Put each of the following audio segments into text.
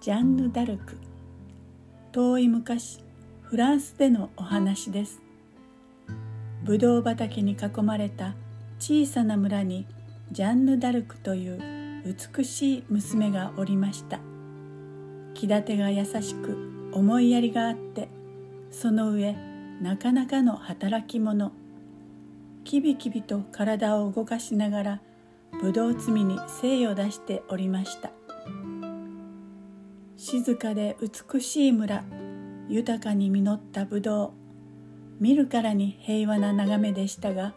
ジャンヌ・ダルク遠い昔フランスでのお話です。ブドウ畑に囲まれた小さな村にジャンヌ・ダルクという美しい娘がおりました。気立てが優しく思いやりがあってその上なかなかの働き者。きびきびと体を動かしながらぶどう摘みに精を出しておりました。静かで美しい村豊かに実ったぶどう。見るからに平和な眺めでしたが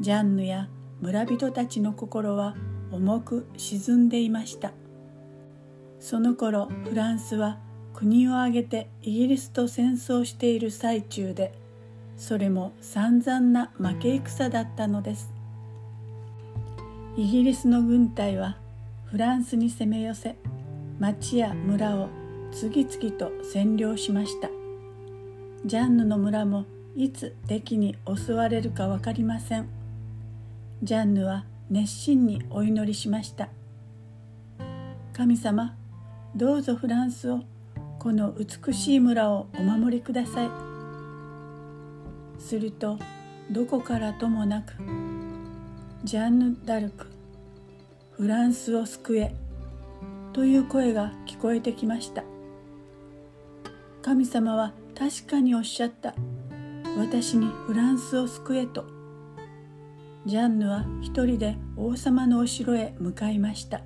ジャンヌや村人たちの心は重く沈んでいました。その頃フランスは国を挙げてイギリスと戦争している最中でそれも散々な負け戦だったのです。イギリスの軍隊はフランスに攻め寄せ町や村を次々と占領しました。ジャンヌの村もいつ敵に襲われるか分かりません。ジャンヌは熱心にお祈りしました。神様どうぞフランスをこの美しい村をお守りください。するとどこからともなくジャンヌ・ダルクフランスを救え。という声が聞こえてきました。神様は確かにおっしゃった。私にフランスを救えと。ジャンヌは一人で王様のお城へ向かいました。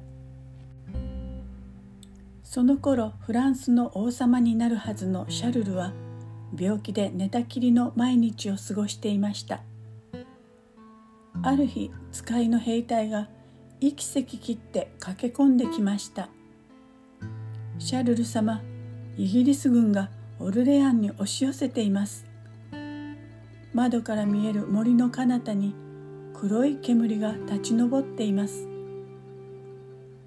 その頃フランスの王様になるはずのシャルルは病気で寝たきりの毎日を過ごしていました。ある日使いの兵隊が息せき切って駆け込んできました。シャルル様イギリス軍がオルレアンに押し寄せています。窓から見える森の彼方に黒い煙が立ち上っています。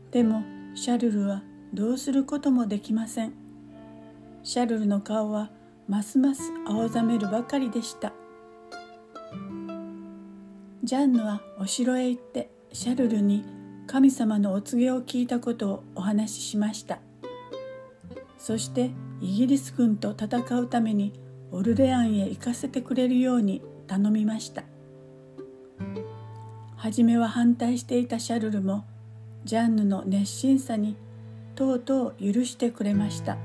でもシャルルはどうすることもできません。シャルルの顔はますます青ざめるばかりでした。ジャンヌはお城へ行ってシャルルに神様のお告げを聞いたことをお話ししました。そしてイギリス軍と戦うためにオルレアンへ行かせてくれるように頼みました。初めは反対していたシャルルもジャンヌの熱心さにとうとう許してくれました。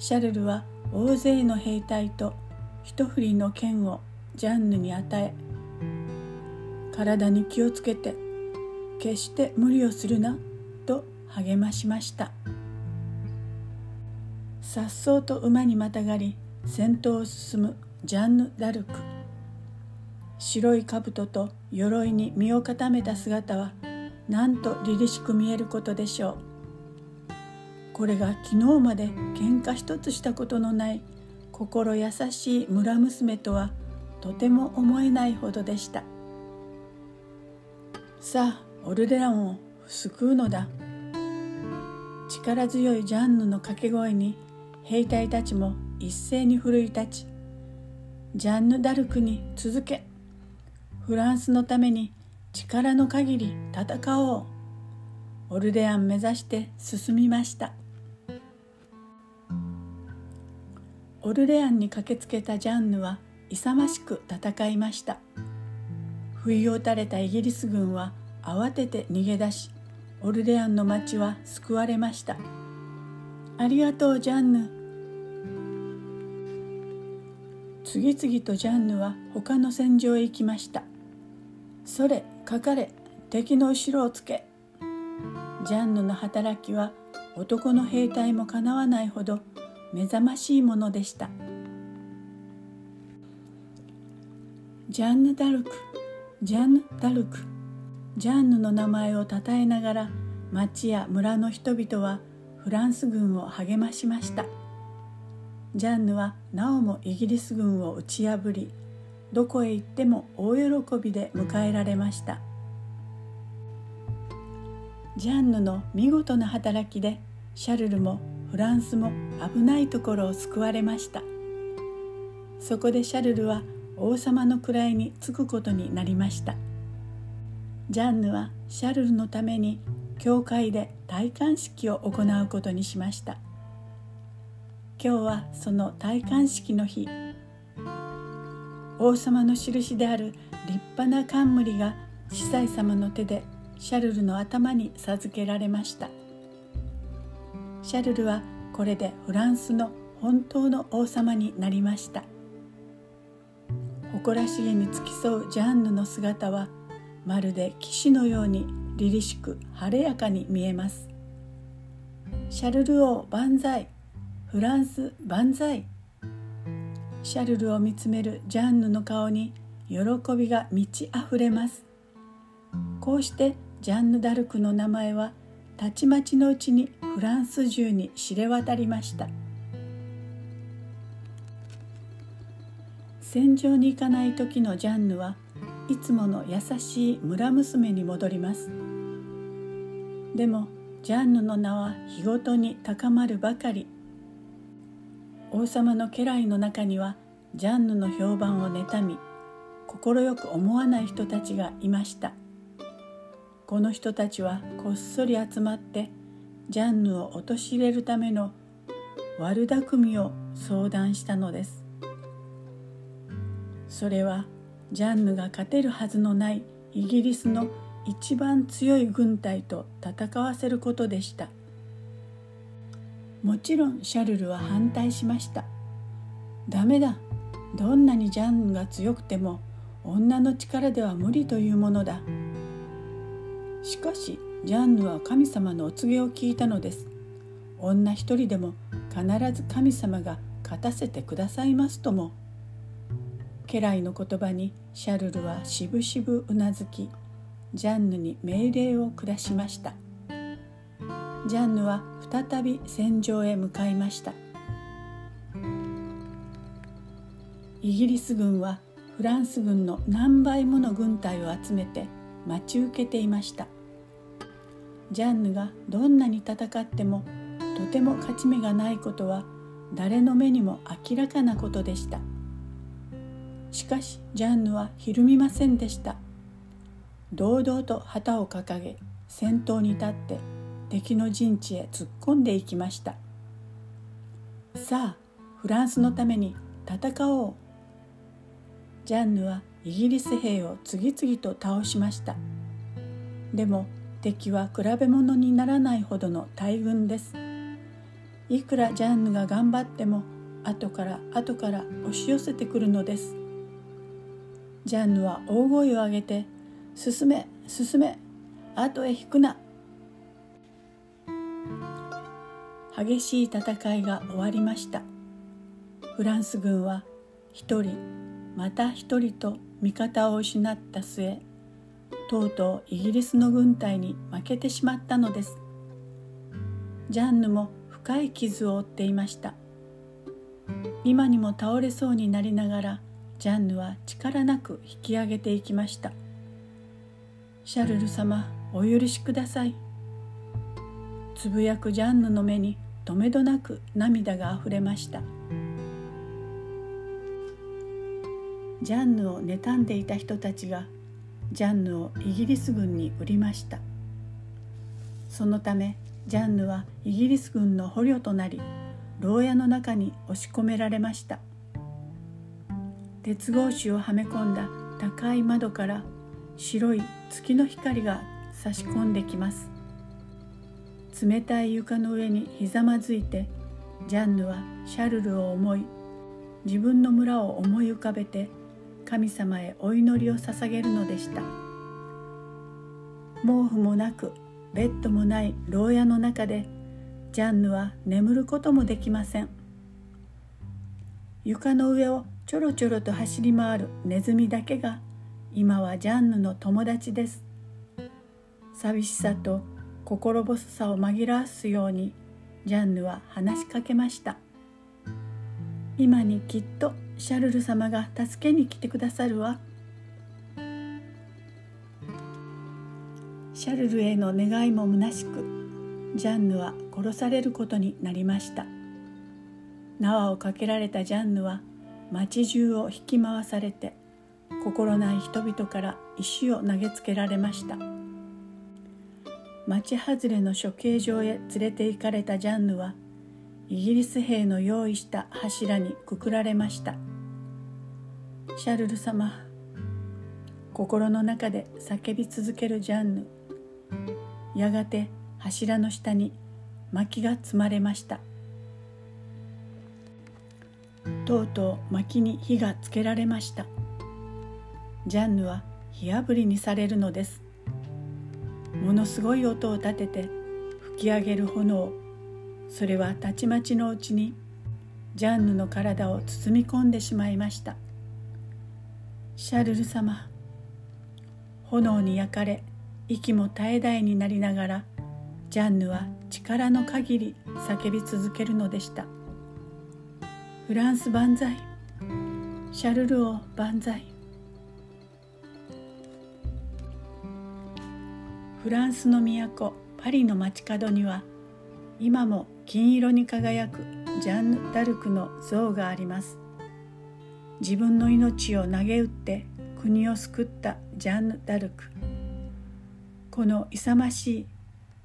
シャルルは大勢の兵隊と一振りの剣をジャンヌに与え体に気をつけて決して無理をするなと励ましました。さっそうと馬にまたがり先頭を進むジャンヌ・ダルク。白い兜と鎧に身を固めた姿はなんと凛々しく見えることでしょう。これが昨日まで喧嘩一つしたことのない心優しい村娘とはとても思えないほどでした。さあオルレアンを救うのだ力強いジャンヌの掛け声に兵隊たちも一斉に奮い立ちジャンヌ・ダルクに続けフランスのために力の限り戦おう。オルレアン目指して進みました。オルレアンに駆けつけたジャンヌは勇ましく戦いました。不意を打たれたイギリス軍は慌てて逃げ出しオルレアンの町は救われました。ありがとうジャンヌ。次々とジャンヌは他の戦場へ行きました。それかかれ敵の後ろをつけ。ジャンヌの働きは男の兵隊もかなわないほど目覚ましいものでした。ジャンヌ・ダルクジャンヌ・ダルク。ジャンヌの名前をたたえながら町や村の人々はフランス軍を励ましました。ジャンヌはなおもイギリス軍を打ち破りどこへ行っても大喜びで迎えられました。ジャンヌの見事な働きでシャルルもフランスも危ないところを救われました。そこでシャルルは王様の位につくことになりました。ジャンヌはシャルルのために教会で戴冠式を行うことにしました。今日はその戴冠式の日。王様の印である立派な冠が司祭様の手でシャルルの頭に授けられました。シャルルはこれでフランスの本当の王様になりました。誇らしげに付き添うジャンヌの姿はまるで騎士のように凛々しく晴れやかに見えます。シャルル王万歳。フランス万歳。シャルルを見つめるジャンヌの顔に喜びが満ち溢れます。こうしてジャンヌ・ダルクの名前はたちまちのうちにフランス中に知れ渡りました。戦場に行かない時のジャンヌはいつもの優しい村娘に戻ります。でもジャンヌの名は日ごとに高まるばかり。王様の家来の中にはジャンヌの評判を妬み快く思わない人たちがいました。この人たちはこっそり集まってジャンヌを陥れるための悪巧みを相談したのです。それはジャンヌが勝てるはずのないイギリスの一番強い軍隊と戦わせることでした。もちろんシャルルは反対しました。ダメだ。どんなにジャンヌが強くても女の力では無理というものだ。しかしジャンヌは神様のお告げを聞いたのです。女一人でも必ず神様が勝たせてくださいますとも。家来の言葉にシャルルはしぶしぶうなずきジャンヌに命令を下しました。ジャンヌは再び戦場へ向かいました。イギリス軍はフランス軍の何倍もの軍隊を集めて待ち受けていました。ジャンヌがどんなに戦ってもとても勝ち目がないことは誰の目にも明らかなことでした。しかしジャンヌはひるみませんでした。堂々と旗を掲げ先頭に立って敵の陣地へ突っ込んでいきました。さあフランスのために戦おう。ジャンヌはイギリス兵を次々と倒しました。でも敵は比べ物にならないほどの大軍です。いくらジャンヌが頑張っても後から後から押し寄せてくるのです。ジャンヌは大声を上げて「進め進め後へ引くな」激しい戦いが終わりました。フランス軍は一人また一人と味方を失った末とうとうイギリスの軍隊に負けてしまったのです。ジャンヌも深い傷を負っていました。今にも倒れそうになりながらジャンヌは力なく引き上げていきました。シャルル様お許しください。つぶやくジャンヌの目にとめどなく涙があふれました。ジャンヌを妬んでいた人たちがジャンヌをイギリス軍に売りました。そのためジャンヌはイギリス軍の捕虜となり牢屋の中に押し込められました鉄格子をはめ込んだ高い窓から白い月の光が差し込んできます。冷たい床の上にひざまずいてジャンヌはシャルルを思い自分の村を思い浮かべて神様へお祈りを捧げるのでした。毛布もなくベッドもない牢屋の中でジャンヌは眠ることもできません。床の上をちょろちょろと走り回るネズミだけが今はジャンヌの友達です。寂しさと心細さを紛らわすようにジャンヌは話しかけました。今にきっとシャルル様が助けに来てくださるわ。シャルルへの願いも虚しくジャンヌは殺されることになりました。縄をかけられたジャンヌは町中を引き回されて心ない人々から石を投げつけられました。町外れの処刑場へ連れて行かれたジャンヌはイギリス兵の用意した柱にくくられました。シャルル様心の中で叫び続けるジャンヌ。やがて柱の下に薪が積まれました。とうとう薪に火がつけられました。ジャンヌは火あぶりにされるのです。ものすごい音を立てて吹き上げる炎。それはたちまちのうちにジャンヌの体を包み込んでしまいました。シャルル様炎に焼かれ息も絶え絶えになりながらジャンヌは力の限り叫び続けるのでした。フランス万歳。シャルル王万歳。フランスの都パリの街角には今も金色に輝くジャンヌ・ダルクの像があります。自分の命を投げ打って国を救ったジャンヌ・ダルク。この勇ましい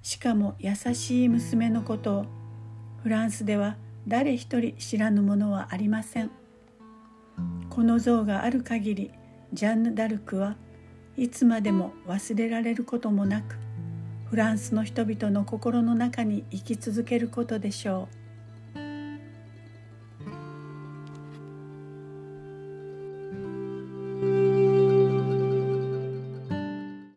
しかも優しい娘のことをフランスでは誰一人知らぬものはありません。この像がある限りジャンヌ・ダルクはいつまでも忘れられることもなくフランスの人々の心の中に生き続けることでしょう。